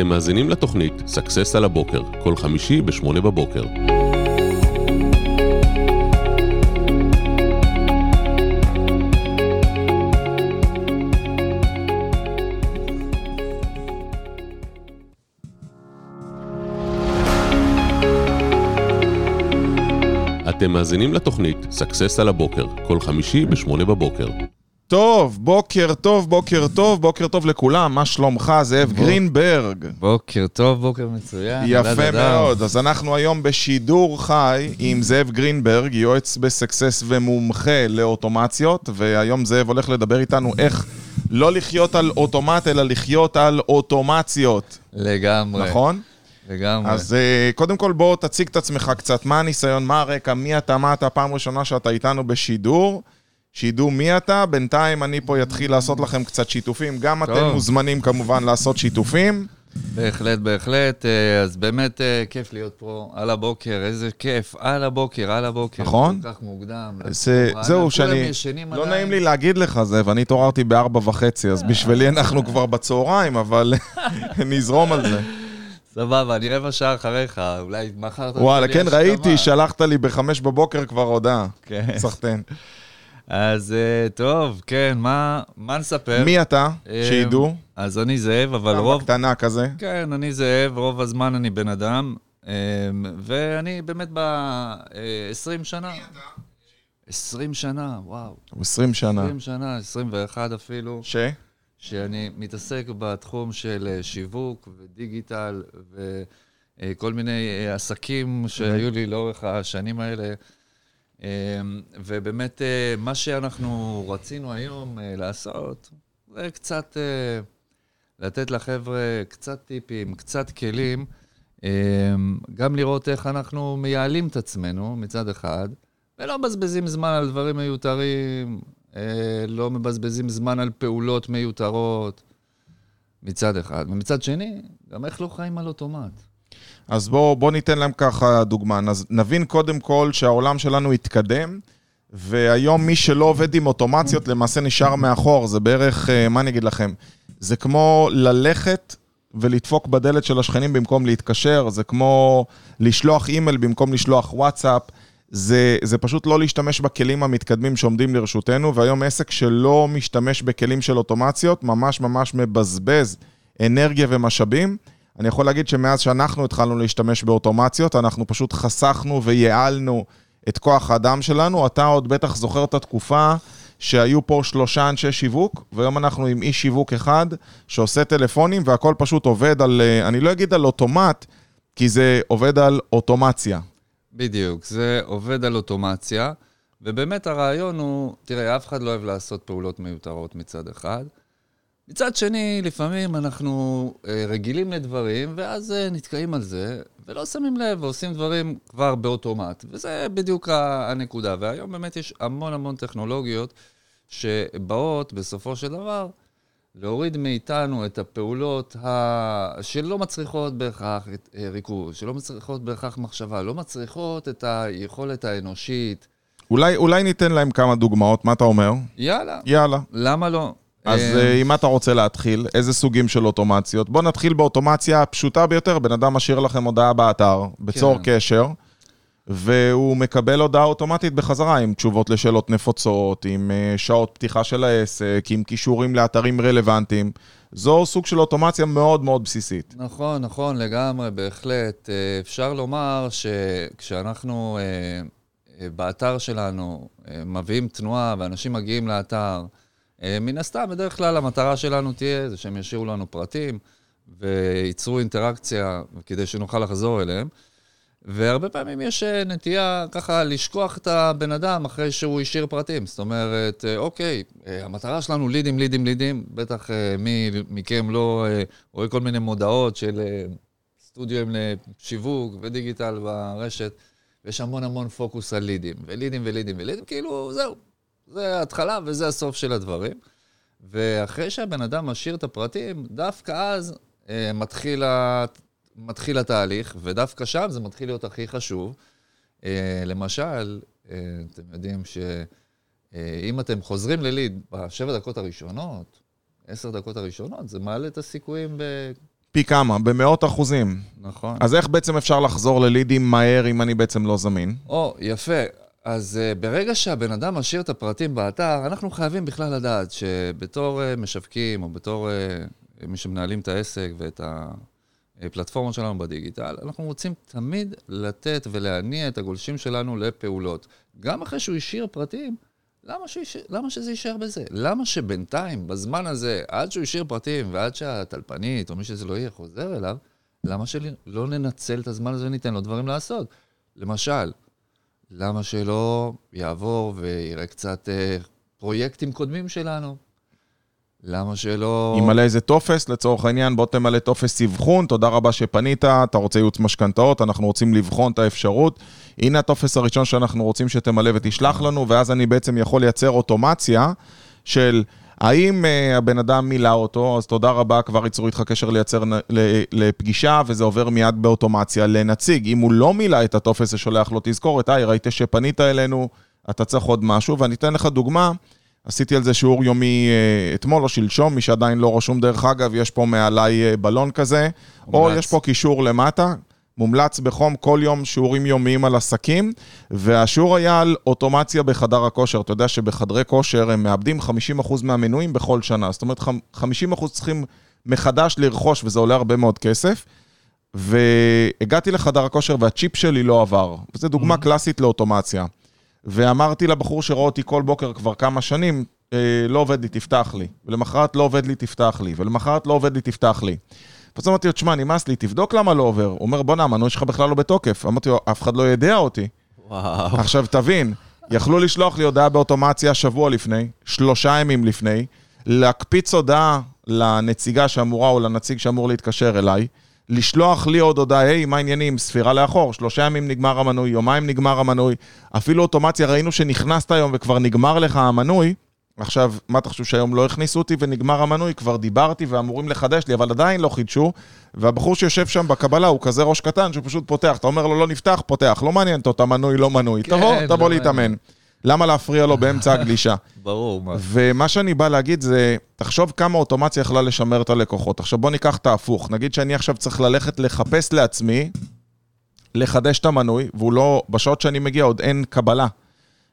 אתם מאזינים לתוכנית סאקסס על הבוקר, כל חמישי ב-8 בבוקר. אתם מאזינים לתוכנית סאקסס על הבוקר, כל חמישי ב-8 בבוקר. טוב, בוקר טוב, בוקר טוב, בוקר טוב לכולם, מה שלומך? זאב גרינברג. בוקר טוב, בוקר מצוין. יפה. מאוד. אז אנחנו היום בשידור חי עם זאב גרינברג, יועץ בסקסס ומומחה לאוטומציות, והיום זאב הולך לדבר איתנו איך לא לחיות על אוטומט, אלא לחיות על אוטומציות, לגמרי. נכון? לגמרי. אז אה, קודם כל בוא תציג את עצמך קצת, מה הניסיון, מה הרקע, מי אתה, מה אתה, פעם ראשונה שאתה איתנו בשידור. שידעו מי אתה, בינתיים אני פה אתחיל לעשות לכם קצת שיתופים, גם אתם טוב. מוזמנים כמובן לעשות שיתופים. בהחלט, בהחלט. אה, אז באמת אה, כיף להיות פה על הבוקר, איזה כיף. על הבוקר, על הבוקר. נכון. כל כך מוקדם. זה, זהו, שאני... לא עדיין. נעים לי להגיד לך, זאב, אני התעוררתי בארבע וחצי, אז בשבילי אנחנו כבר בצהריים, אבל נזרום על זה. סבבה, אני רבע שעה אחריך, אולי מחר. וואלה, כן. ראיתי, שלחת לי בחמש בבוקר כבר הודעה. כן. סחטיין. אז אה, טוב, כן, מה מה נספר? מי אתה? אה, שידעו. אז אני זאב, אבל רוב... קטנה כזה. כן, אני זאב, רוב הזמן אני בן אדם, אמ, ואני באמת ב-20 שנה. 20 שנה, וואו. 20 שנה. 20 שנה, 21 אפילו, ש? שאני מתעסק בתחום של אה, שיווק ודיגיטל וכל מיני אה, עסקים שהיו לי לאורך השנים האלה. אמ, ובאמת, אה, מה שאנחנו רצינו היום אה, לעשות, זה קצת אה, לתת לחבר'ה קצת טיפים, קצת כלים, אמ, גם לראות איך אנחנו מייעלים את עצמנו מצד אחד, ולא מבזבזים זמן על דברים מיותרים, לא מבזבזים זמן על פעולות מיותרות מצד אחד. ומצד שני, גם איך לא חיים על אוטומט. אז בואו בוא ניתן להם ככה דוגמה. נבין קודם כל שהעולם שלנו התקדם, והיום מי שלא עובד עם אוטומציות למעשה נשאר מאחור. זה בערך, אה, מה אני אגיד לכם? זה כמו ללכת ולדפוק בדלת של השכנים במקום להתקשר, זה כמו לשלוח אימייל במקום לשלוח וואטסאפ. זה, זה פשוט לא להשתמש בכלים המתקדמים שעומדים לרשותנו, והיום עסק שלא משתמש בכלים של אוטומציות, ממש ממש מבזבז אנרגיה ומשאבים. אני יכול להגיד שמאז שאנחנו התחלנו להשתמש באוטומציות, אנחנו פשוט חסכנו וייעלנו את כוח האדם שלנו. אתה עוד בטח זוכר את התקופה שהיו פה שלושה אנשי שיווק, והיום אנחנו עם איש שיווק אחד שעושה טלפונים, והכל פשוט עובד על, אה, אני לא אגיד על אוטומט, כי זה עובד על אוטומציה. בדיוק, זה עובד על אוטומציה, ובאמת הרעיון הוא, תראה, אף אחד לא אוהב לעשות פעולות מיותרות מצד אחד. מצד שני, לפעמים אנחנו אה, רגילים לדברים, ואז אה, נתקעים על זה, ולא שמים לב, ועושים דברים כבר באוטומט. וזה בדיוק הנקודה. והיום באמת יש המון המון טכנולוגיות שבאות, בסופו של דבר, להוריד מאיתנו את הפעולות ה... שלא מצריכות בהכרח את, אה, ריכוז, שלא מצריכות בהכרח מחשבה, לא מצריכות את היכולת האנושית. אולי, אולי ניתן להם כמה דוגמאות, מה אתה אומר? יאללה, יאללה. למה לא? אז אה, אה, אם אתה רוצה להתחיל, איזה סוגים של אוטומציות? בוא נתחיל באוטומציה הפשוטה ביותר, בן אדם משאיר לכם הודעה באתר, בצור כן. קשר, והוא מקבל הודעה אוטומטית בחזרה עם תשובות לשאלות נפוצות, עם אה, שעות פתיחה של העסק, עם קישורים לאתרים רלוונטיים. זו סוג של אוטומציה מאוד מאוד בסיסית. נכון, נכון, לגמרי, בהחלט. אפשר לומר שכשאנחנו באתר שלנו מביאים תנועה ואנשים מגיעים לאתר, מן הסתם, בדרך כלל המטרה שלנו תהיה זה שהם ישאירו לנו פרטים וייצרו אינטראקציה כדי שנוכל לחזור אליהם. והרבה פעמים יש אה, נטייה ככה לשכוח את הבן אדם אחרי שהוא השאיר פרטים. זאת אומרת, אה, אוקיי, אה, המטרה שלנו לידים, לידים, לידים. בטח אה, מי מכם לא אה, רואה כל מיני מודעות של אה, סטודיו לשיווק ודיגיטל ברשת, ויש המון המון פוקוס על לידים, ולידים ולידים ולידים, כאילו, זהו. זה ההתחלה וזה הסוף של הדברים. ואחרי שהבן אדם משאיר את הפרטים, דווקא אז אה, מתחיל, ה... מתחיל התהליך, ודווקא שם זה מתחיל להיות הכי חשוב. אה, למשל, אה, אתם יודעים שאם אתם חוזרים לליד בשבע דקות הראשונות, עשר דקות הראשונות, זה מעלה את הסיכויים פי כמה? במאות אחוזים. נכון. אז איך בעצם אפשר לחזור ללידים מהר אם אני בעצם לא זמין? או, יפה. אז uh, ברגע שהבן אדם משאיר את הפרטים באתר, אנחנו חייבים בכלל לדעת שבתור uh, משווקים, או בתור uh, מי שמנהלים את העסק ואת הפלטפורמות שלנו בדיגיטל, אנחנו רוצים תמיד לתת ולהניע את הגולשים שלנו לפעולות. גם אחרי שהוא השאיר פרטים, למה, שיש... למה שזה יישאר בזה? למה שבינתיים, בזמן הזה, עד שהוא השאיר פרטים ועד שהטלפנית או מי שזה לא יהיה חוזר אליו, למה שלא ננצל את הזמן הזה וניתן לו דברים לעשות? למשל, למה שלא יעבור ויראה קצת אה, פרויקטים קודמים שלנו? למה שלא... ימלא איזה טופס, לצורך העניין, בוא תמלא טופס אבחון, תודה רבה שפנית, אתה רוצה ייעוץ משכנתאות, אנחנו רוצים לבחון את האפשרות. הנה הטופס הראשון שאנחנו רוצים שתמלא ותשלח לנו, ואז אני בעצם יכול לייצר אוטומציה של האם אה, הבן אדם מילא אותו, אז תודה רבה, כבר ייצרו איתך קשר לייצר לפגישה, וזה עובר מיד באוטומציה לנציג. אם הוא לא מילא את הטופס, זה שולח לו תזכורת, היי, ראית שפנית אלינו, אתה צריך עוד משהו, ואני אתן לך דוגמה. עשיתי על זה שיעור יומי uh, אתמול או שלשום, מי שעדיין לא רשום דרך אגב, יש פה מעליי uh, בלון כזה. או יש פה קישור למטה, מומלץ בחום כל יום שיעורים יומיים על עסקים, והשיעור היה על אוטומציה בחדר הכושר. אתה יודע שבחדרי כושר הם מאבדים 50% מהמנויים בכל שנה, זאת אומרת 50% צריכים מחדש לרכוש, וזה עולה הרבה מאוד כסף. והגעתי לחדר הכושר והצ'יפ שלי לא עבר. וזו דוגמה mm-hmm. קלאסית לאוטומציה. ואמרתי לבחור שרואה אותי כל בוקר כבר כמה שנים, לא עובד לי, תפתח לי. ולמחרת לא עובד לי, תפתח לי. ולמחרת לא עובד לי, תפתח לי. ואז אמרתי לו, תשמע, נמאס לי, תבדוק למה לא עובר. הוא אומר, בואנה, המנוי שלך בכלל לא בתוקף. אמרתי לו, אף אחד לא ידע אותי. וואו. עכשיו, תבין, יכלו לשלוח לי הודעה באוטומציה שבוע לפני, שלושה ימים לפני, להקפיץ הודעה לנציגה שאמורה, או לנציג שאמור להתקשר אליי, לשלוח לי עוד הודעה, היי, מה העניינים? ספירה לאחור, שלושה ימים נגמר המנוי, יומיים נגמר המנוי. אפילו אוטומציה, ראינו שנכנסת היום וכבר נגמר לך המנוי. עכשיו, מה אתה חושב שהיום לא הכניסו אותי ונגמר המנוי? כבר דיברתי ואמורים לחדש לי, אבל עדיין לא חידשו. והבחור שיושב שם בקבלה הוא כזה ראש קטן שהוא פשוט פותח. אתה אומר לו, לא נפתח, פותח. לא מעניין אותו, אתה מנוי, לא מנוי. כן, תבוא, תבוא לא להתאמן. למה להפריע לו באמצע הגלישה? ברור, מה. ומה שאני בא להגיד זה, תחשוב כמה אוטומציה יכלה לשמר את הלקוחות. עכשיו בוא ניקח את ההפוך. נגיד שאני עכשיו צריך ללכת לחפש לעצמי, לחדש את המנוי, והוא לא, בשעות שאני מגיע עוד אין קבלה.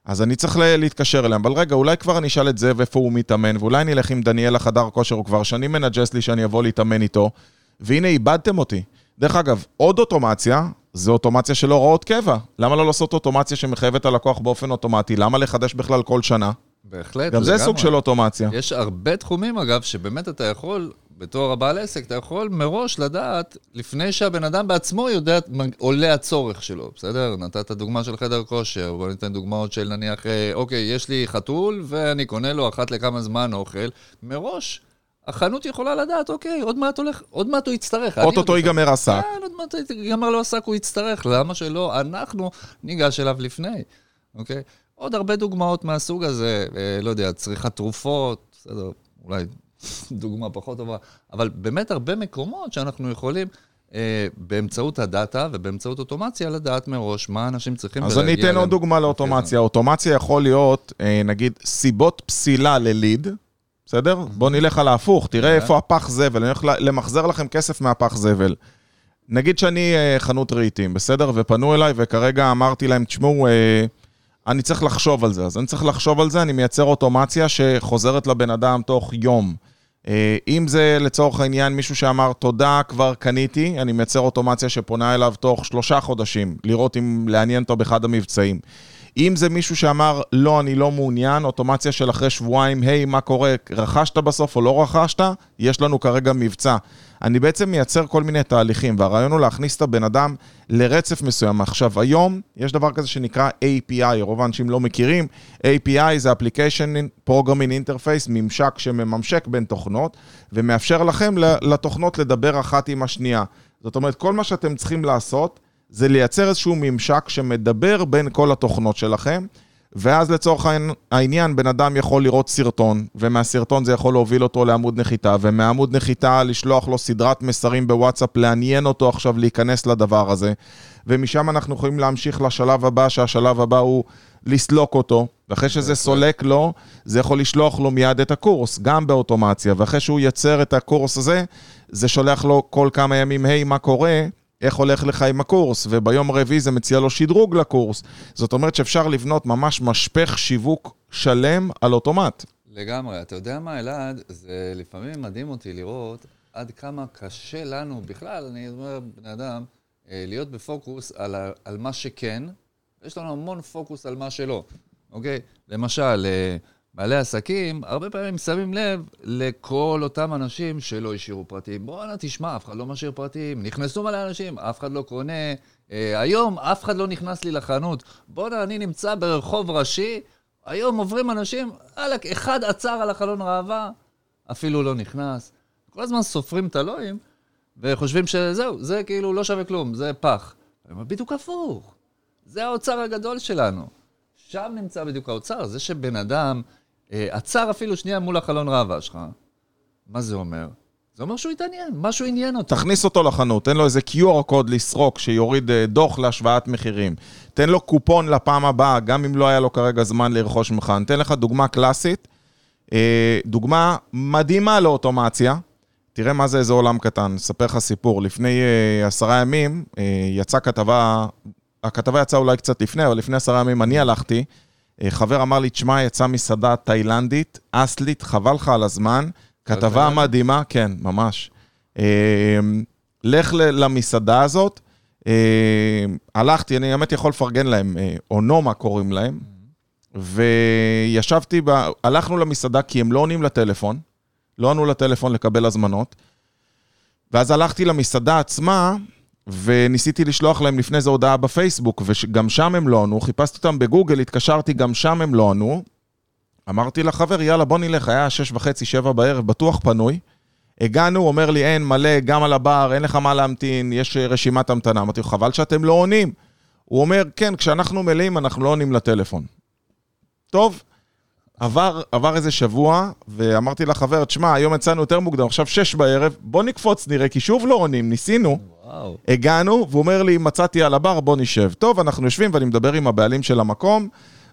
אז אני צריך להתקשר אליהם, אבל רגע, אולי כבר אני אשאל את זאב איפה הוא מתאמן, ואולי אני אלך עם דניאל לחדר כושר, הוא כבר שנים מנג'ס לי שאני אבוא להתאמן איתו, והנה איבדתם אותי. דרך אגב, עוד אוטומציה, זה אוטומציה של הוראות קבע. למה לא לעשות אוטומציה שמחייבת הלקוח באופן אוטומטי? למה לחדש בכלל כל שנה? בהחלט. גם זה סוג של אוטומציה. יש הרבה תחומים, אגב, שבאמת אתה יכול בתור הבעל עסק, אתה יכול מראש לדעת, לפני שהבן אדם בעצמו יודע, עולה הצורך שלו, בסדר? נתת דוגמה של חדר כושר, בוא ניתן דוגמאות של נניח, אה, אוקיי, יש לי חתול ואני קונה לו אחת לכמה זמן אוכל, מראש. החנות יכולה לדעת, אוקיי, עוד מעט הולך, עוד מעט הוא יצטרך. אוטוטו ייגמר השק. כן, עוד מעט ייגמר לו השק, הוא יצטרך. למה שלא? אנחנו ניגש אליו לפני, אוקיי? עוד הרבה דוגמאות מהסוג הזה, אה, לא יודע, צריכת תרופות, בסדר, אולי דוגמה פחות טובה, אבל באמת הרבה מקומות שאנחנו יכולים... אה, באמצעות הדאטה ובאמצעות אוטומציה לדעת מראש מה אנשים צריכים אז אני אתן עוד דוגמה לאוטומציה. אוטומציה יכול להיות, אה, נגיד, סיבות פסילה לליד, בסדר? בואו נלך על ההפוך, תראה איפה הפח זבל, אני הולך למחזר לכם כסף מהפח זבל. נגיד שאני אה, חנות רהיטים, בסדר? ופנו אליי וכרגע אמרתי להם, תשמעו, אני צריך לחשוב על זה. אז אני צריך לחשוב על זה, אני מייצר אוטומציה שחוזרת לבן אדם תוך יום. אה, אם זה לצורך העניין מישהו שאמר, תודה, כבר קניתי, אני מייצר אוטומציה שפונה אליו תוך שלושה חודשים, לראות אם לעניין אותו באחד המבצעים. אם זה מישהו שאמר, לא, אני לא מעוניין, אוטומציה של אחרי שבועיים, היי, מה קורה, רכשת בסוף או לא רכשת, יש לנו כרגע מבצע. אני בעצם מייצר כל מיני תהליכים, והרעיון הוא להכניס את הבן אדם לרצף מסוים. עכשיו, היום יש דבר כזה שנקרא API, רוב האנשים לא מכירים. API זה Application Programming Interface, ממשק שמממשק בין תוכנות, ומאפשר לכם לתוכנות לדבר אחת עם השנייה. זאת אומרת, כל מה שאתם צריכים לעשות, זה לייצר איזשהו ממשק שמדבר בין כל התוכנות שלכם, ואז לצורך העניין- בן אדם יכול לראות סרטון, ומהסרטון זה יכול להוביל אותו לעמוד נחיתה, ומהעמוד נחיתה לשלוח לו סדרת מסרים בוואטסאפ, לעניין אותו עכשיו להיכנס לדבר הזה, ומשם אנחנו יכולים להמשיך לשלב הבא, שהשלב הבא הוא לסלוק אותו, ואחרי שזה סולק לו, זה יכול לשלוח לו מיד את הקורס, גם באוטומציה, ואחרי שהוא ייצר את הקורס הזה, זה שולח לו כל כמה ימים, היי, מה קורה? איך הולך לך עם הקורס, וביום הרביעי זה מציע לו שדרוג לקורס. זאת אומרת שאפשר לבנות ממש משפך שיווק שלם על אוטומט. לגמרי. אתה יודע מה, אלעד? זה לפעמים מדהים אותי לראות עד כמה קשה לנו בכלל, אני אומר, בני אדם, אה, להיות בפוקוס על, על מה שכן. יש לנו המון פוקוס על מה שלא, אוקיי? למשל, אה, בעלי עסקים, הרבה פעמים שמים לב לכל אותם אנשים שלא השאירו פרטים. בואנה, תשמע, אף אחד לא משאיר פרטים, נכנסו מלא אנשים, אף אחד לא קונה. אה, היום אף אחד לא נכנס לי לחנות. בואנה, אני נמצא ברחוב ראשי, היום עוברים אנשים, וואלכ, אחד עצר על החלון ראווה, אפילו לא נכנס. כל הזמן סופרים את הלואים, וחושבים שזהו, זה כאילו לא שווה כלום, זה פח. אני אומר, בדיוק הפוך. זה האוצר הגדול שלנו. שם נמצא בדיוק האוצר. זה שבן אדם עצר אפילו שנייה מול החלון ראווה שלך, מה זה אומר? זה אומר שהוא התעניין, משהו עניין אותו. תכניס אותו לחנות, תן לו איזה QR קוד לסרוק, שיוריד אה, דוח להשוואת מחירים. תן לו קופון לפעם הבאה, גם אם לא היה לו כרגע זמן לרכוש ממך. אני אתן לך דוגמה קלאסית, אה, דוגמה מדהימה לאוטומציה. תראה מה זה איזה עולם קטן, אספר לך סיפור. לפני אה, עשרה ימים אה, יצאה כתבה, הכתבה יצאה אולי קצת לפני, אבל לפני עשרה ימים אני הלכתי. אה, חבר אמר לי, תשמע, יצאה מסעדה תאילנדית, אסלית, חבל לך על הזמן. כתבה תאילנד? מדהימה, כן, ממש. אה, לך למסעדה הזאת. אה, הלכתי, אני באמת יכול לפרגן להם, אה, אונומה קוראים להם, וישבתי, ב... הלכנו למסעדה כי הם לא עונים לטלפון, לא ענו לטלפון לקבל הזמנות, ואז הלכתי למסעדה עצמה, וניסיתי לשלוח להם לפני זה הודעה בפייסבוק, וגם שם הם לא ענו, חיפשתי אותם בגוגל, התקשרתי, גם שם הם לא ענו. אמרתי לחבר, יאללה, בוא נלך, היה שש וחצי, שבע בערב, בטוח פנוי. הגענו, אומר לי, אין, מלא, גם על הבר, אין לך מה להמתין, יש אה, רשימת המתנה. אמרתי חבל שאתם לא עונים. הוא אומר, כן, כשאנחנו מלאים, אנחנו לא עונים לטלפון. טוב, עבר, עבר איזה שבוע, ואמרתי לחבר, תשמע, היום יצאנו יותר מוקדם, עכשיו שש בערב, בוא נקפוץ נראה, כי שוב לא עונים, ניסינו. וואו. הגענו, והוא אומר לי, מצאתי על הבר, בוא נשב. טוב, אנחנו יושבים ואני מדבר עם הבעלים של המקום,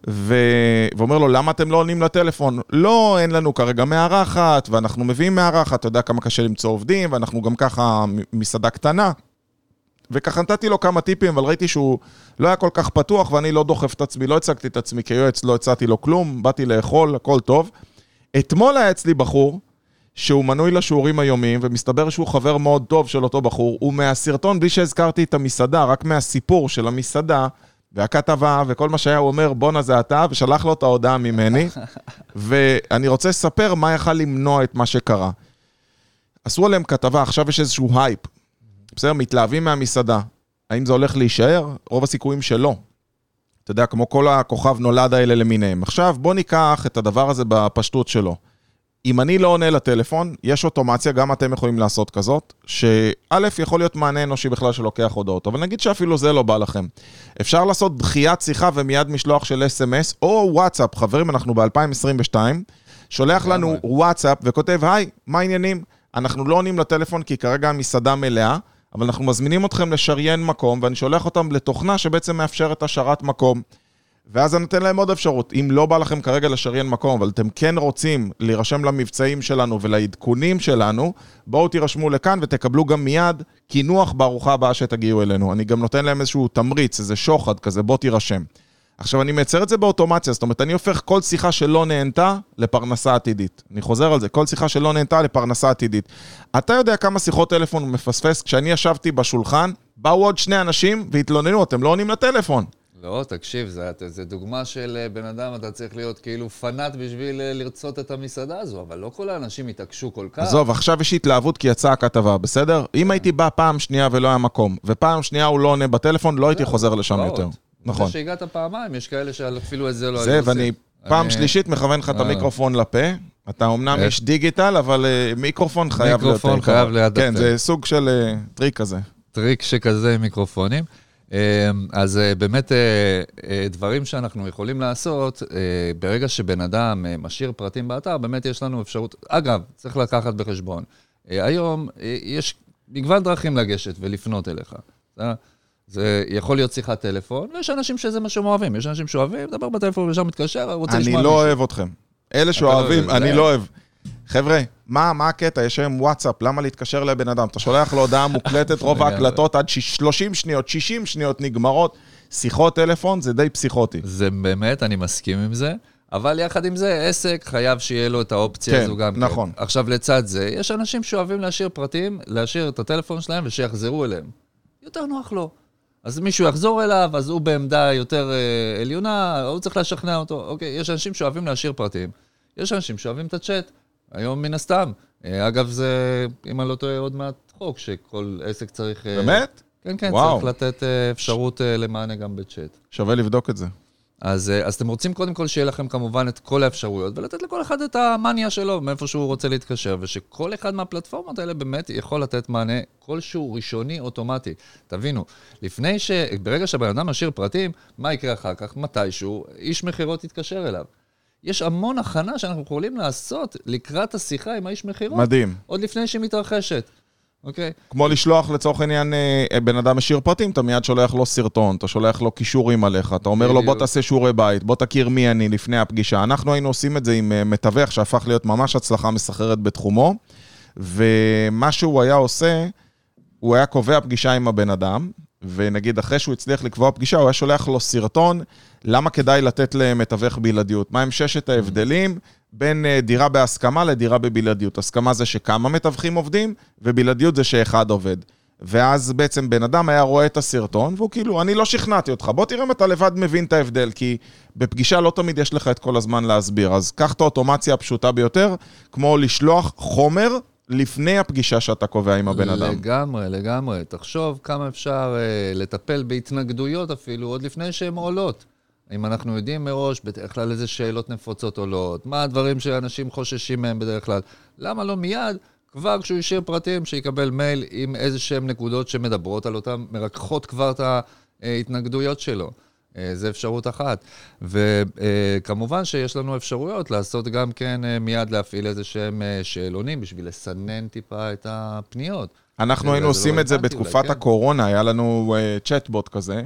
ו... ואומר לו, למה אתם לא עונים לטלפון? לא, אין לנו כרגע מארחת, ואנחנו מביאים מארחת, אתה יודע כמה קשה למצוא עובדים, ואנחנו גם ככה מסעדה קטנה. וככה נתתי לו כמה טיפים, אבל ראיתי שהוא לא היה כל כך פתוח, ואני לא דוחף את עצמי, לא הצגתי את עצמי כיועץ, לא הצעתי לו כלום, באתי לאכול, הכל טוב. אתמול היה אצלי בחור, שהוא מנוי לשיעורים היומיים, ומסתבר שהוא חבר מאוד טוב של אותו בחור. הוא מהסרטון, בלי שהזכרתי את המסעדה, רק מהסיפור של המסעדה, והכתבה, וכל מה שהיה, הוא אומר, בואנה זה אתה, ושלח לו את ההודעה ממני. ואני רוצה לספר מה יכל למנוע את מה שקרה. עשו עליהם כתבה, עכשיו יש איזשהו הייפ. בסדר, מתלהבים מהמסעדה. האם זה הולך להישאר? רוב הסיכויים שלא. אתה יודע, כמו כל הכוכב נולד האלה למיניהם. עכשיו, בוא ניקח את הדבר הזה בפשטות שלו. אם אני לא עונה לטלפון, יש אוטומציה, גם אתם יכולים לעשות כזאת, שא', יכול להיות מענה אנושי בכלל שלוקח הודעות, אבל נגיד שאפילו זה לא בא לכם. אפשר לעשות דחיית שיחה ומיד משלוח של אס.אם.אס, או וואטסאפ, חברים, אנחנו ב-2022, שולח לנו. וואטסאפ וכותב, היי, מה העניינים? אנחנו לא עונים לטלפון כי כרגע המסעדה מלאה, אבל אנחנו מזמינים אתכם לשריין מקום, ואני שולח אותם לתוכנה שבעצם מאפשרת השארת מקום. ואז אני נותן להם עוד אפשרות. אם לא בא לכם כרגע לשריין מקום, אבל אתם כן רוצים להירשם למבצעים שלנו ולעדכונים שלנו, בואו תירשמו לכאן ותקבלו גם מיד קינוח בארוחה הבאה שתגיעו אלינו. אני גם נותן להם איזשהו תמריץ, איזה שוחד כזה, בוא תירשם. עכשיו, אני מייצר את זה באוטומציה, זאת אומרת, אני הופך כל שיחה שלא נהנתה לפרנסה עתידית. אני חוזר על זה, כל שיחה שלא נהנתה לפרנסה עתידית. אתה יודע כמה שיחות טלפון הוא מפספס? כשאני ישבתי בשולחן, באו עוד שני אנשים והתלוננו, אתם לא עונים לטלפון. לא, תקשיב, זה, זה דוגמה של אה, בן אדם, אתה צריך להיות כאילו פנאט בשביל אה, לרצות את המסעדה הזו, אבל לא כל האנשים התעקשו כל כך. עזוב, עכשיו יש התלהבות כי יצאה הכתבה, בסדר? אם הייתי בא פעם שנייה ולא היה מקום, ופעם שנייה הוא לא עונה בטלפון, לא הייתי חוזר לשם. יותר. נכון. זה שהגעת פעמיים, יש כאלה שאפילו את זה לא היו זה, עושים. ואני פעם אני- שלישית מכוון לך את אה. המיקרופון לפה. אתה אומנם. איש דיגיטל, אבל מיקרופון חייב להיות... מיקרופון חייב. ליד כן. זה סוג של טריק כזה. טריק שכזה עם מיקרופונים. אז אה, באמת, אה, אה, דברים שאנחנו יכולים לעשות, ברגע שבן אדם משאיר פרטים באתר, באמת יש לנו אפשרות, אגב, צריך לקחת בחשבון, היום יש מגוון דרכים לגשת ולפנות אליך. זה- יכול להיות שיחת טלפון, ויש אנשים שזה מה שהם אוהבים. יש אנשים שאוהבים לדבר בטלפון וישר מתקשר, רוצה לשמוע אני לא. אוהב אתכם. אלה לא שאוהבים, אוהב, אני לא אוהב. חבר'ה, מה, מה הקטע? יש היום וואטסאפ, למה להתקשר לבן אדם? אתה שולח לו הודעה מוקלטת, רוב. ההקלטות עד שיש- 30 שניות, 60 שניות נגמרות. שיחות טלפון זה די פסיכוטי. זה באמת, אני מסכים עם זה. אבל יחד עם זה, עסק חייב שיהיה לו את האופציה כן, הזו גם נכון. כן. עכשיו, לצד זה, יש אנשים שאוהבים להשאיר פרטים, להשאיר את הטלפון שלהם ושיחזרו אליהם. יותר נוח לו. אז מישהו יחזור אליו, אז הוא בעמדה יותר אה, עליונה, הוא צריך לשכנע אותו. אוקיי, יש אנשים שאוהבים להשאיר פרטים. יש אנשים שאוהבים את הצ'אט. היום מן הסתם. אה, אגב, זה, אם אני לא טועה, עוד מעט חוק, שכל עסק צריך... אה, באמת? כן, כן, וואו. צריך לתת אה, אפשרות למענה גם בצ'אט. שווה לבדוק את זה. אז, אז אתם רוצים קודם כל שיהיה לכם כמובן את כל האפשרויות, ולתת לכל אחד את המאניה שלו, מאיפה שהוא רוצה להתקשר, ושכל אחד מהפלטפורמות האלה באמת יכול לתת מענה כלשהו ראשוני אוטומטי. תבינו, לפני ש... ברגע שהבן אדם משאיר פרטים, מה יקרה אחר כך? מתישהו, איש מכירות יתקשר אליו. יש המון הכנה שאנחנו יכולים לעשות לקראת השיחה עם האיש מכירות, מדהים. עוד לפני שהיא מתרחשת, אוקיי? כמו לשלוח לצורך העניין, אה, בן אדם משאיר פרטים, אתה מיד שולח לו סרטון, אתה שולח לו קישורים עליך, אתה אומר לו בוא בדיוק. תעשה שיעורי בית, בוא תכיר מי אני לפני הפגישה. אנחנו היינו עושים את זה עם אה, מתווך שהפך להיות ממש הצלחה מסחררת בתחומו, ומה שהוא היה עושה, הוא היה קובע פגישה עם הבן אדם, ונגיד אחרי שהוא הצליח לקבוע פגישה, הוא היה שולח לו סרטון, למה כדאי לתת למתווך בלעדיות. מהם ששת ההבדלים בין אה, דירה בהסכמה לדירה בבלעדיות. הסכמה זה שכמה מתווכים עובדים, ובלעדיות זה שאחד עובד. ואז בעצם בן אדם היה רואה את הסרטון, והוא כאילו, אני לא שכנעתי אותך, בוא תראה אם אתה לבד מבין את ההבדל, כי בפגישה לא תמיד יש לך את כל הזמן להסביר. אז קח את האוטומציה הפשוטה ביותר, כמו לשלוח חומר לפני הפגישה שאתה קובע עם הבן אדם. לגמרי, לגמרי. תחשוב כמה אפשר אה, לטפל בהתנגדויות אפילו, עוד לפני שהן עולות. אם אנחנו יודעים מראש בדרך כלל איזה שאלות נפוצות עולות, מה הדברים שאנשים חוששים מהם בדרך כלל, למה לא מיד, כבר כשהוא השאיר פרטים, שיקבל מייל עם איזה שהן נקודות שמדברות על אותם, מרככות כבר את ההתנגדויות שלו. אה, זה אפשרות אחת. וכמובן שיש לנו אפשרויות לעשות גם כן אה, מיד להפעיל איזה שהם אה, שאלונים בשביל לסנן טיפה את הפניות. אנחנו היינו זה עושים לא את זה בתקופת אולי, כן. הקורונה, היה לנו אה, צ'טבוט כזה,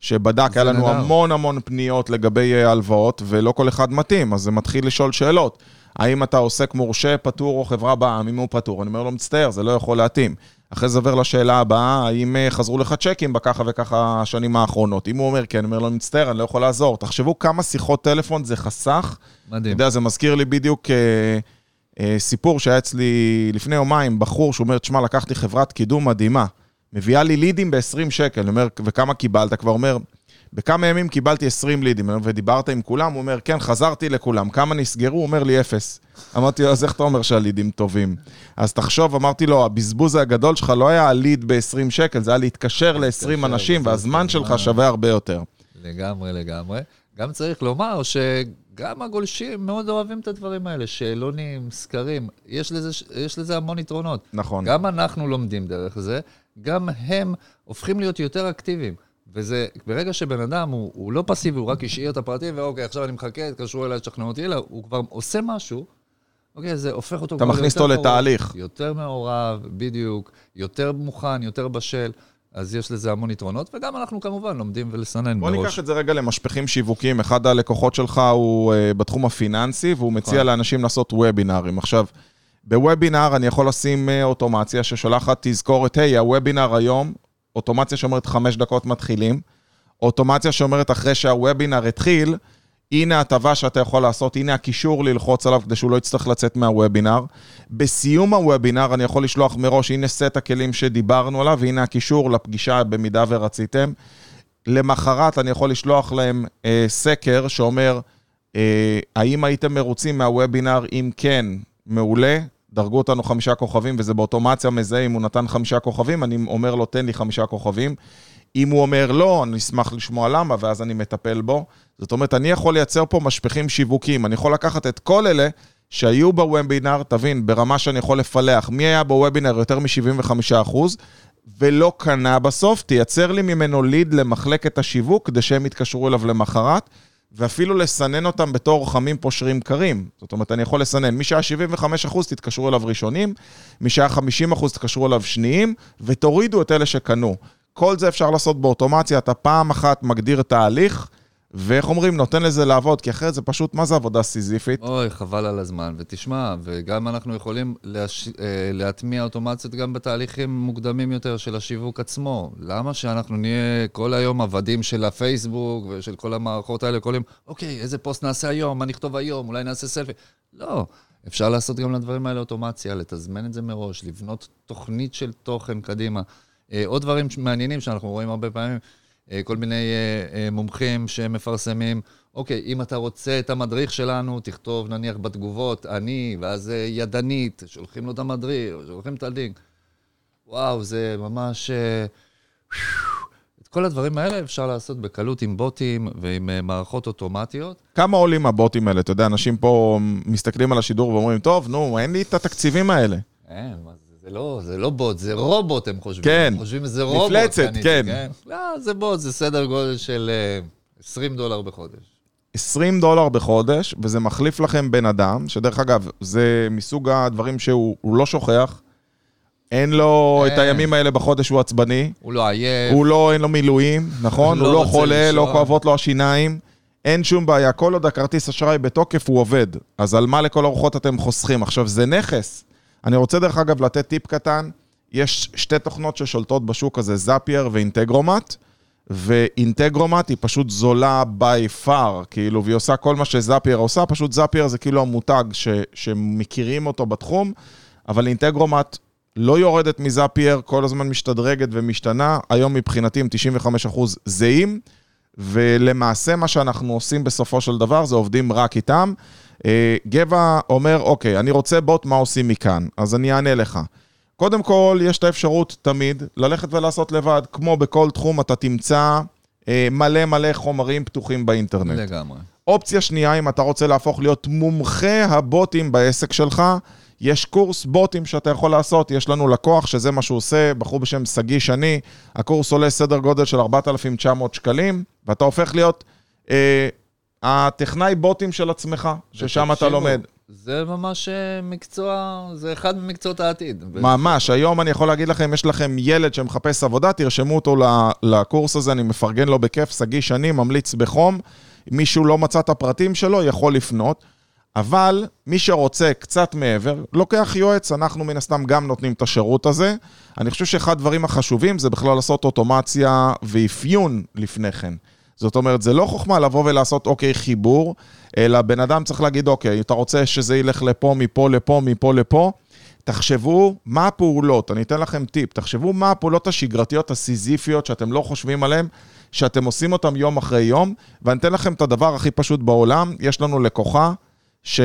שבדק, היה לנו נהדר. המון המון פניות לגבי אה, הלוואות, ולא כל אחד מתאים, אז זה מתחיל לשאול שאלות. האם אתה עוסק מורשה, פטור או חברה בע"מ? אם הוא פטור, אני אומר לו, מצטער, זה לא יכול להתאים. אחרי זה עובר לשאלה הבאה, האם אה, חזרו לך צ'קים בככה וככה השנים האחרונות? אם הוא אומר כן, אני אומר לו, מצטער, אני לא יכול לעזור. תחשבו כמה שיחות טלפון זה חסך. אתה מדהים. יודע, זה מזכיר לי בדיוק אה, אה, סיפור שהיה אצלי לפני יומיים, בחור שאומר, תשמע, לקחתי חברת קידום מדהימה, מביאה לי לידים ב-20 שקל, אני אומר, וכמה קיבלת? כבר אומר, בכמה ימים קיבלתי 20 לידים, ודיברת עם כולם? הוא אומר, כן, חזרתי לכולם. כמה נסגרו? הוא אומר לי, אפס. אמרתי לו, אז איך אתה אומר שהלידים טובים? אז תחשוב, אמרתי לו, הבזבוז הגדול שלך לא היה הליד ב-20 שקל, זה היה להתקשר ל-20 אנשים, והזמן זמן. שלך שווה הרבה יותר. לגמרי, לגמרי. גם צריך לומר שגם הגולשים מאוד אוהבים את הדברים האלה, שאלונים, סקרים, יש לזה, יש לזה המון יתרונות. נכון. גם אנחנו לומדים דרך זה, גם הם הופכים להיות יותר אקטיביים. וזה, ברגע שבן אדם הוא, הוא לא פסיבי, הוא רק השאיר את הפרטים, ואוקיי, עכשיו אני מחכה, תתקשרו אליי, תשכנעו אותי, אלא הוא כבר עושה משהו, אוקיי, זה הופך אותו אתה מכניס אותו לתהליך. יותר מעורב, בדיוק, יותר מוכן, יותר בשל, אז יש לזה המון יתרונות, וגם אנחנו כמובן לומדים ולסנן בוא מראש. ניקח את זה רגע למשפחים שיווקיים. אחד הלקוחות שלך הוא uh, בתחום הפיננסי, והוא מציע נכון. לאנשים לעשות וובינארים. עכשיו, בוובינר אני יכול לשים uh, אוטומציה ששולחת תזכורת, היי, הוובינר היום, אוטומציה שאומרת חמש דקות מתחילים, אוטומציה שאומרת אחרי שהוובינר התחיל, הנה הטבה שאתה יכול לעשות, הנה הקישור ללחוץ עליו כדי שהוא לא יצטרך לצאת מהוובינר. בסיום הוובינר אני יכול לשלוח מראש, הנה סט הכלים שדיברנו עליו, והנה הקישור לפגישה במידה ורציתם. למחרת אני יכול לשלוח להם אה, סקר שאומר, אה, האם הייתם מרוצים מהוובינר? אם כן, מעולה, דרגו אותנו חמישה כוכבים, וזה באוטומציה מזהה אם הוא נתן חמישה כוכבים, אני אומר לו, תן לי חמישה כוכבים. אם הוא אומר לא, אני אשמח לשמוע למה, ואז אני מטפל בו. זאת אומרת, אני יכול לייצר פה משפכים שיווקיים. אני יכול לקחת את כל אלה שהיו בוובינר, תבין, ברמה שאני יכול לפלח, מי היה בוובינר יותר מ-75%, ולא קנה בסוף, תייצר לי ממנו ליד למחלקת השיווק, כדי שהם יתקשרו אליו למחרת, ואפילו לסנן אותם בתור חמים פושרים קרים. זאת אומרת, אני יכול לסנן, מי שהיה 75 אחוז, תתקשרו אליו ראשונים, מי שהיה 50 אחוז, תתקשרו אליו שניים, ותורידו את אלה שקנו. כל זה אפשר לעשות באוטומציה, אתה פעם אחת מגדיר את ההליך, ואיך אומרים, נותן לזה לעבוד, כי אחרת זה פשוט, מה זה עבודה סיזיפית? אוי, חבל על הזמן. ותשמע, וגם אנחנו יכולים להש... אה, להטמיע אוטומציות גם בתהליכים מוקדמים יותר של השיווק עצמו. למה שאנחנו נהיה כל היום עבדים של הפייסבוק ושל כל המערכות האלה, כל יום, אוקיי, איזה פוסט נעשה היום, מה נכתוב היום, אולי נעשה סלפי. לא, אפשר לעשות גם לדברים האלה אוטומציה, לתזמן את זה מראש, לבנות תוכנית של תוכן קדימה. אה, עוד דברים מעניינים שאנחנו רואים הרבה פעמים, כל מיני אה, מומחים שמפרסמים, אוקיי, אם אתה רוצה את המדריך שלנו, תכתוב נניח בתגובות, אני, ואז ידנית, שולחים לו את המדריך, שולחים את הלינק. וואו, זה ממש... את כל הדברים האלה אפשר לעשות בקלות עם בוטים ועם מערכות אוטומטיות. כמה עולים הבוטים האלה? אתה יודע, אנשים פה מסתכלים על השידור ואומרים, טוב, נו, אין לי את התקציבים האלה. אין, מה זה? זה לא, זה לא בוט, זה רובוט, הם חושבים. כן. הם חושבים שזה רובוט. מפלצת, קניתי, כן. כן. לא, זה בוט, זה סדר גודל של uh, 20 דולר בחודש. 20 דולר בחודש, וזה מחליף לכם בן אדם, שדרך אגב, זה מסוג הדברים שהוא לא שוכח. אין לו אין. את הימים האלה בחודש שהוא עצבני. הוא לא עייף. הוא לא, אין לו מילואים, נכון? לא הוא לא חולה, לא לישון. כואבות לו השיניים. אין שום בעיה, כל עוד הכרטיס אשראי בתוקף הוא עובד. אז על מה לכל הרוחות אתם חוסכים? עכשיו, זה נכס. אני רוצה דרך אגב לתת טיפ קטן. יש שתי תוכנות ששולטות בשוק הזה, זאפייר ואינטגרומט. ואינטגרומט היא פשוט זולה by far, כאילו, והיא עושה כל מה שזאפייר עושה, פשוט זאפייר זה כאילו המותג ש, שמכירים אותו בתחום, אבל אינטגרומט לא יורדת מזאפייר, כל הזמן משתדרגת ומשתנה, היום מבחינתי הם 95% זהים, ולמעשה מה שאנחנו עושים בסופו של דבר זה עובדים רק איתם. אה, גבע אומר, אוקיי, אני רוצה בוט, מה עושים מכאן? אז אני אענה לך. קודם כל, יש את האפשרות תמיד ללכת ולעשות לבד. כמו בכל תחום, אתה תמצא אה, מלא מלא חומרים פתוחים באינטרנט. לגמרי. אופציה שנייה, אם אתה רוצה להפוך להיות מומחה הבוטים בעסק שלך, יש קורס בוטים שאתה יכול לעשות. יש לנו לקוח שזה מה שהוא עושה, בחור בשם שגיא שני, הקורס עולה סדר גודל של 4,900 שקלים, ואתה הופך להיות אה, הטכנאי בוטים של עצמך, ששם אתה לומד. זה ממש אה, מקצוע, זה אחד ממקצועות העתיד. ממש, היום אני יכול להגיד לכם, יש לכם ילד שמחפש עבודה, תרשמו אותו לקורס הזה, אני מפרגן לו בכיף, שגיא שני, ממליץ בחום. מישהו לא מצא את הפרטים שלו, יכול לפנות. אבל מי שרוצה קצת מעבר, לוקח יועץ, אנחנו מן הסתם גם נותנים את השירות הזה. אני חושב שאחד הדברים החשובים זה בכלל לעשות אוטומציה ואפיון לפני כן. זאת אומרת, זה לא חוכמה לבוא ולעשות אוקיי חיבור, אלא בן אדם צריך להגיד, אוקיי, אתה רוצה שזה ילך לפה, מפה, לפה, מפה, לפה, תחשבו מה הפעולות, אני אתן לכם טיפ, תחשבו מה הפעולות השגרתיות הסיזיפיות שאתם לא חושבים עליהן, שאתם עושים אותן יום אחרי יום, ואני אתן לכם את הדבר הכי פשוט בעולם, יש לנו לקוחה ש...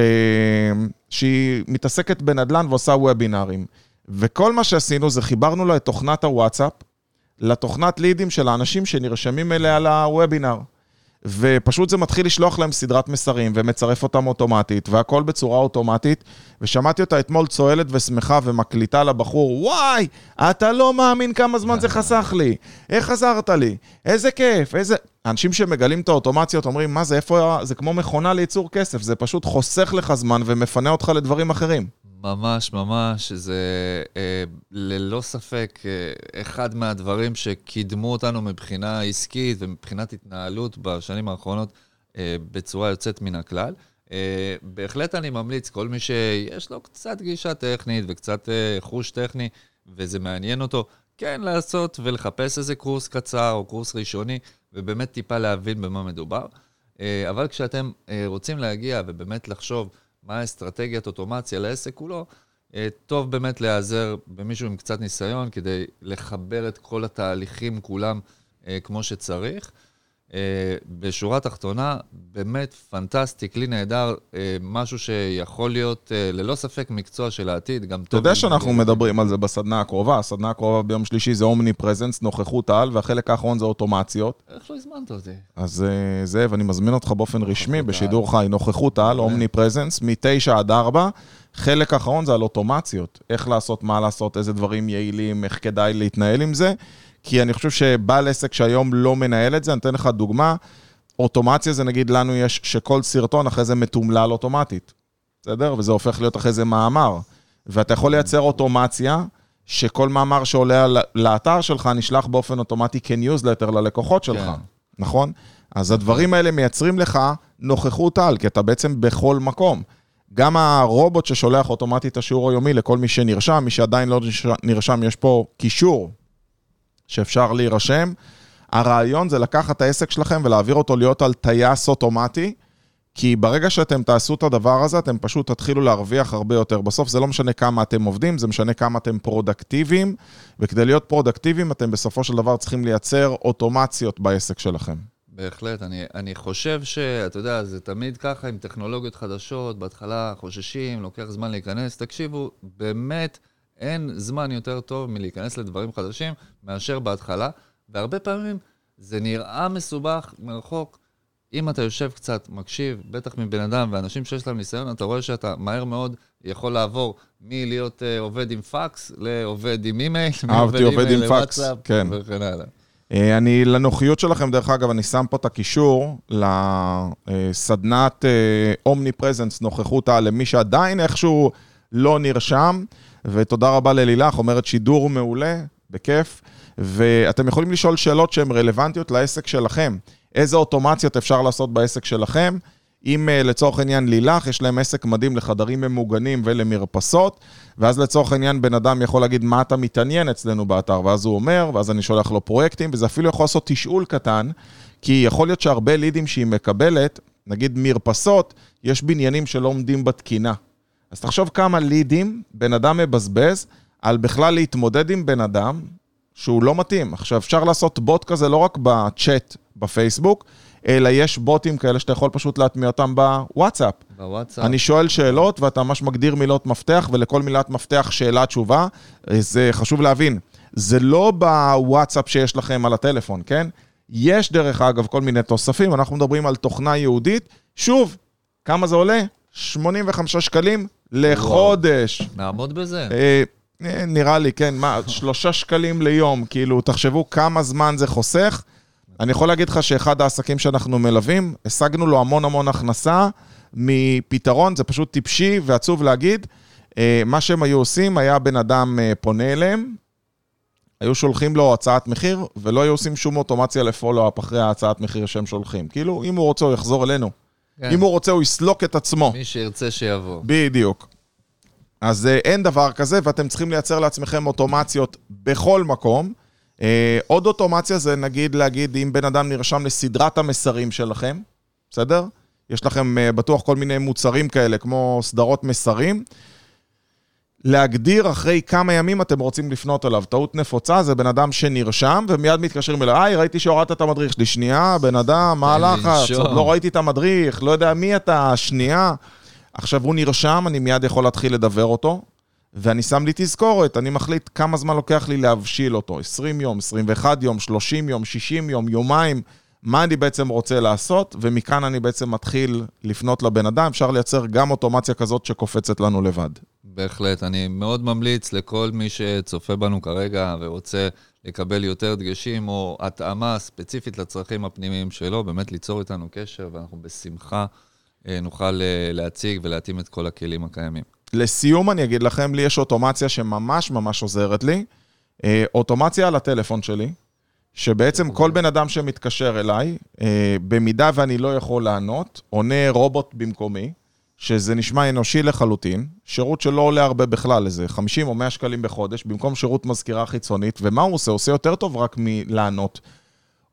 שהיא מתעסקת בנדל"ן ועושה וובינארים. וכל מה שעשינו זה חיברנו לה את תוכנת הוואטסאפ לתוכנת לידים של האנשים שנרשמים אליה לוובינר. ופשוט זה מתחיל לשלוח להם סדרת מסרים ומצרף אותם אוטומטית, והכל בצורה אוטומטית. ושמעתי אותה אתמול צוהלת ושמחה ומקליטה לבחור, וואי, אתה לא מאמין כמה זמן זה חסך לי. איך עזרת לי? איזה כיף, איזה... אנשים שמגלים את האוטומציות אומרים, מה זה, איפה... זה כמו מכונה לייצור כסף, זה פשוט חוסך לך זמן ומפנה אותך לדברים אחרים. ממש, ממש, זה אה, ללא ספק אה, אחד מהדברים שקידמו אותנו מבחינה עסקית ומבחינת התנהלות בשנים האחרונות אה, בצורה יוצאת מן הכלל. אה, בהחלט אני ממליץ, כל מי שיש לו קצת גישה טכנית וקצת אה, חוש טכני, וזה מעניין אותו, כן לעשות ולחפש איזה קורס קצר או קורס ראשוני, ובאמת טיפה להבין במה מדובר. אה, אבל כשאתם אה, רוצים להגיע ובאמת לחשוב, מה אסטרטגיית אוטומציה לעסק כולו, אה, טוב באמת להיעזר במישהו עם קצת ניסיון כדי לחבר את כל התהליכים כולם אה, כמו שצריך. אה, בשורה התחתונה, באמת פנטסטי, כלי נהדר, אה, משהו שיכול להיות אה, ללא ספק מקצוע של העתיד, גם אתה טוב. יודע אם- שאנחנו מדברים על זה בסדנה הקרובה, הסדנה הקרובה ביום שלישי זה אומני פרזנס, נוכחות על, והחלק האחרון זה אוטומציות. איך לא הזמנת אותי? אז אה, זאב, אני מזמין אותך באופן רשמי, בשידור חי, נוכחות על, אומני פרזנס, מ-9 עד 4. חלק אחרון זה על אוטומציות, איך לעשות, מה לעשות, איזה דברים יעילים, איך כדאי להתנהל עם זה, כי אני חושב שבעל עסק שהיום לא מנהל את זה, אני אתן לך דוגמה, אוטומציה זה נגיד לנו יש שכל סרטון אחרי זה מתומלל אוטומטית, בסדר? וזה הופך להיות אחרי זה מאמר. ואתה יכול לייצר אוטומציה, שכל מאמר שעולה לאתר שלך נשלח באופן אוטומטי כניוזלטר ללקוחות שלך, כן. נכון? אז הדברים האלה מייצרים לך נוכחות על, כי אתה בעצם בכל מקום. גם הרובוט ששולח אוטומטית את השיעור היומי לכל מי שנרשם, מי שעדיין לא נרשם, יש פה קישור שאפשר להירשם. הרעיון זה לקחת את העסק שלכם ולהעביר אותו להיות על טייס אוטומטי, כי ברגע שאתם תעשו את הדבר הזה, אתם פשוט תתחילו להרוויח הרבה יותר. בסוף זה לא משנה כמה אתם עובדים, זה משנה כמה אתם פרודקטיביים, וכדי להיות פרודקטיביים, אתם בסופו של דבר צריכים לייצר אוטומציות בעסק שלכם. בהחלט, אני, אני חושב שאתה יודע, זה תמיד ככה עם טכנולוגיות חדשות, בהתחלה חוששים, לוקח זמן להיכנס. תקשיבו, באמת אין זמן יותר טוב מלהיכנס לדברים חדשים מאשר בהתחלה, והרבה פעמים זה נראה מסובך מרחוק. אם אתה יושב קצת, מקשיב, בטח מבן אדם ואנשים שיש להם ניסיון, אתה רואה שאתה מהר מאוד יכול לעבור מלהיות uh, עובד עם פקס לעובד עם אימייל, אהבתי עובד עם פקס, כן. וכן הלאה. אה, אני, לנוחיות שלכם, דרך אגב, אני שם פה את הקישור לסדנת אומני פרזנס, נוכחות על, למי שעדיין איכשהו לא נרשם, ותודה רבה ללילך, אומרת שידור מעולה, בכיף, ואתם יכולים לשאול שאלות שהן רלוונטיות לעסק שלכם. איזה אוטומציות אפשר לעשות בעסק שלכם? אם אה, לצורך העניין לילך, יש להם עסק מדהים לחדרים ממוגנים ולמרפסות, ואז לצורך העניין בן אדם יכול להגיד מה אתה מתעניין אצלנו באתר, ואז הוא אומר, ואז אני שולח לו פרויקטים, וזה אפילו יכול לעשות תשאול קטן, כי יכול להיות שהרבה לידים שהיא מקבלת, נגיד מרפסות, יש בניינים שלא עומדים בתקינה. אז תחשוב כמה לידים בן אדם מבזבז על בכלל להתמודד עם בן אדם שהוא לא מתאים. עכשיו, אפשר לעשות בוט כזה לא רק בצ'אט בפייסבוק, אלא יש בוטים כאלה שאתה יכול פשוט להטמיע אותם בוואטסאפ. בוואטסאפ. אני שואל שאלות ואתה ממש מגדיר מילות מפתח, ולכל מילת מפתח שאלה תשובה. זה חשוב להבין, זה לא בוואטסאפ שיש לכם על הטלפון, כן? יש דרך אגב כל מיני תוספים, אנחנו מדברים על תוכנה יהודית. שוב, כמה זה עולה? 85 שקלים לחודש. נעמוד בזה. אה, אה, נראה לי, כן, מה, שלושה שקלים ליום, כאילו, תחשבו כמה זמן זה חוסך. אני יכול להגיד לך שאחד העסקים שאנחנו מלווים, השגנו לו המון המון הכנסה מפתרון, זה פשוט טיפשי ועצוב להגיד. אה, מה שהם היו עושים, היה בן אדם פונה אליהם, היו שולחים לו הצעת מחיר, ולא היו עושים שום אוטומציה לפולו-אפ אחרי ההצעת מחיר שהם שולחים. כאילו, אם הוא רוצה, הוא יחזור אלינו. כן. אם הוא רוצה, הוא יסלוק את עצמו. מי שירצה שיבוא. בדיוק. אז אה, אין דבר כזה, ואתם צריכים לייצר לעצמכם אוטומציות בכל מקום. אה, עוד אוטומציה זה נגיד להגיד, אם בן אדם נרשם לסדרת המסרים שלכם, בסדר? יש לכם אה, בטוח כל מיני מוצרים כאלה, כמו סדרות מסרים. להגדיר אחרי כמה ימים אתם רוצים לפנות אליו. טעות נפוצה זה בן אדם שנרשם ומיד מתקשרים אליי, היי, ראיתי שהורדת את המדריך שלי. שנייה, בן אדם, מה הלחץ? לא ראיתי את המדריך, לא יודע מי אתה, שנייה. עכשיו הוא נרשם, אני מיד יכול להתחיל לדבר אותו, ואני שם לי תזכורת, אני מחליט כמה זמן לוקח לי להבשיל אותו, 20 יום, 21 יום, 30 יום, 60 יום, יומיים, מה אני בעצם רוצה לעשות, ומכאן אני בעצם מתחיל לפנות לבן אדם, אפשר לייצר גם אוטומציה כזאת שקופצת לנו לבד. בהחלט, אני מאוד ממליץ לכל מי שצופה בנו כרגע ורוצה לקבל יותר דגשים או התאמה ספציפית לצרכים הפנימיים שלו, באמת ליצור איתנו קשר, ואנחנו בשמחה אה, נוכל אה, להציג ולהתאים את כל הכלים הקיימים. לסיום אני אגיד לכם, לי יש אוטומציה שממש ממש עוזרת לי. אה, אוטומציה על הטלפון שלי, שבעצם כל בן אדם שמתקשר אליי, במידה ואני לא יכול לענות, עונה רובוט במקומי, שזה נשמע אנושי לחלוטין, שירות שלא עולה הרבה בכלל, איזה 50 או 100 שקלים בחודש, במקום שירות מזכירה חיצונית, ומה הוא עושה? הוא עושה יותר טוב רק מלענות.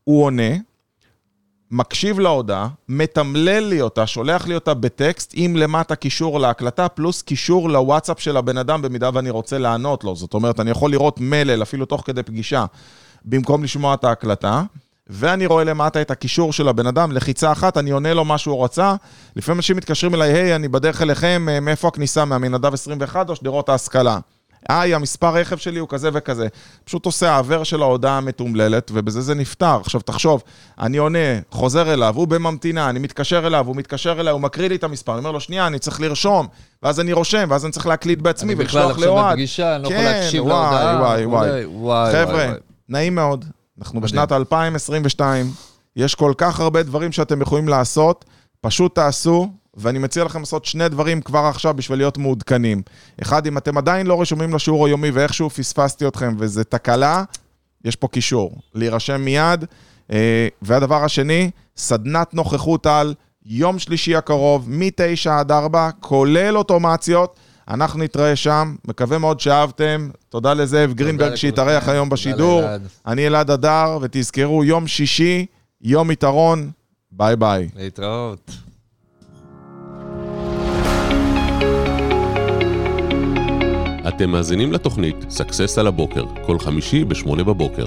הוא עונה, מקשיב להודעה, מתמלל לי אותה, שולח לי אותה בטקסט, עם למטה קישור להקלטה, פלוס קישור לוואטסאפ של הבן אדם, במידה ואני רוצה לענות לו. זאת אומרת, אני יכול לראות מלל, אפילו תוך כדי פגישה, במקום לשמוע את ההקלטה. ואני רואה למטה את הקישור של הבן אדם, לחיצה אחת, אני עונה לו מה שהוא רצה. לפעמים אנשים מתקשרים אליי, היי, אני בדרך אליכם, מאיפה הכניסה, מהמנדב 21 או שדרות ההשכלה? היי, המספר רכב שלי הוא כזה וכזה. פשוט עושה העבר של ההודעה המתומללת, ובזה זה נפתר. עכשיו, תחשוב, אני עונה, חוזר אליו, הוא בממתינה, אני מתקשר אליו, הוא מתקשר אליי, הוא מקריא לי את המספר, אני אומר לו, שנייה, אני צריך לרשום, ואז אני רושם, ואז אני צריך להקליט בעצמי ולשלוח לאוהד. אני בכלל עכשיו בפגישה, אני לא יכול כן, להקשיב וואי, להודעה. וואי, וואי. וואי, וואי, חבר'ה, וואי. נעים מאוד. אנחנו מדהים. בשנת 2022, יש כל כך הרבה דברים שאתם יכולים לעשות, פשוט תעשו, ואני מציע לכם לעשות שני דברים כבר עכשיו בשביל להיות מעודכנים. אחד, אם אתם עדיין לא רשומים לשיעור היומי ואיכשהו פספסתי אתכם וזה תקלה, יש פה קישור, להירשם מיד. אה, והדבר השני, סדנת נוכחות על יום שלישי הקרוב, מ-9 עד 4, כולל אוטומציות. אנחנו נתראה שם, מקווה מאוד שאהבתם. תודה לזאב גרינברג שהתארח. היום בשידור. אני אלעד אדר, ותזכרו, יום שישי, יום יתרון, ביי ביי. להתראות. אתם מאזינים לתוכנית סאקסס על הבוקר, כל חמישי ב-8 בבוקר.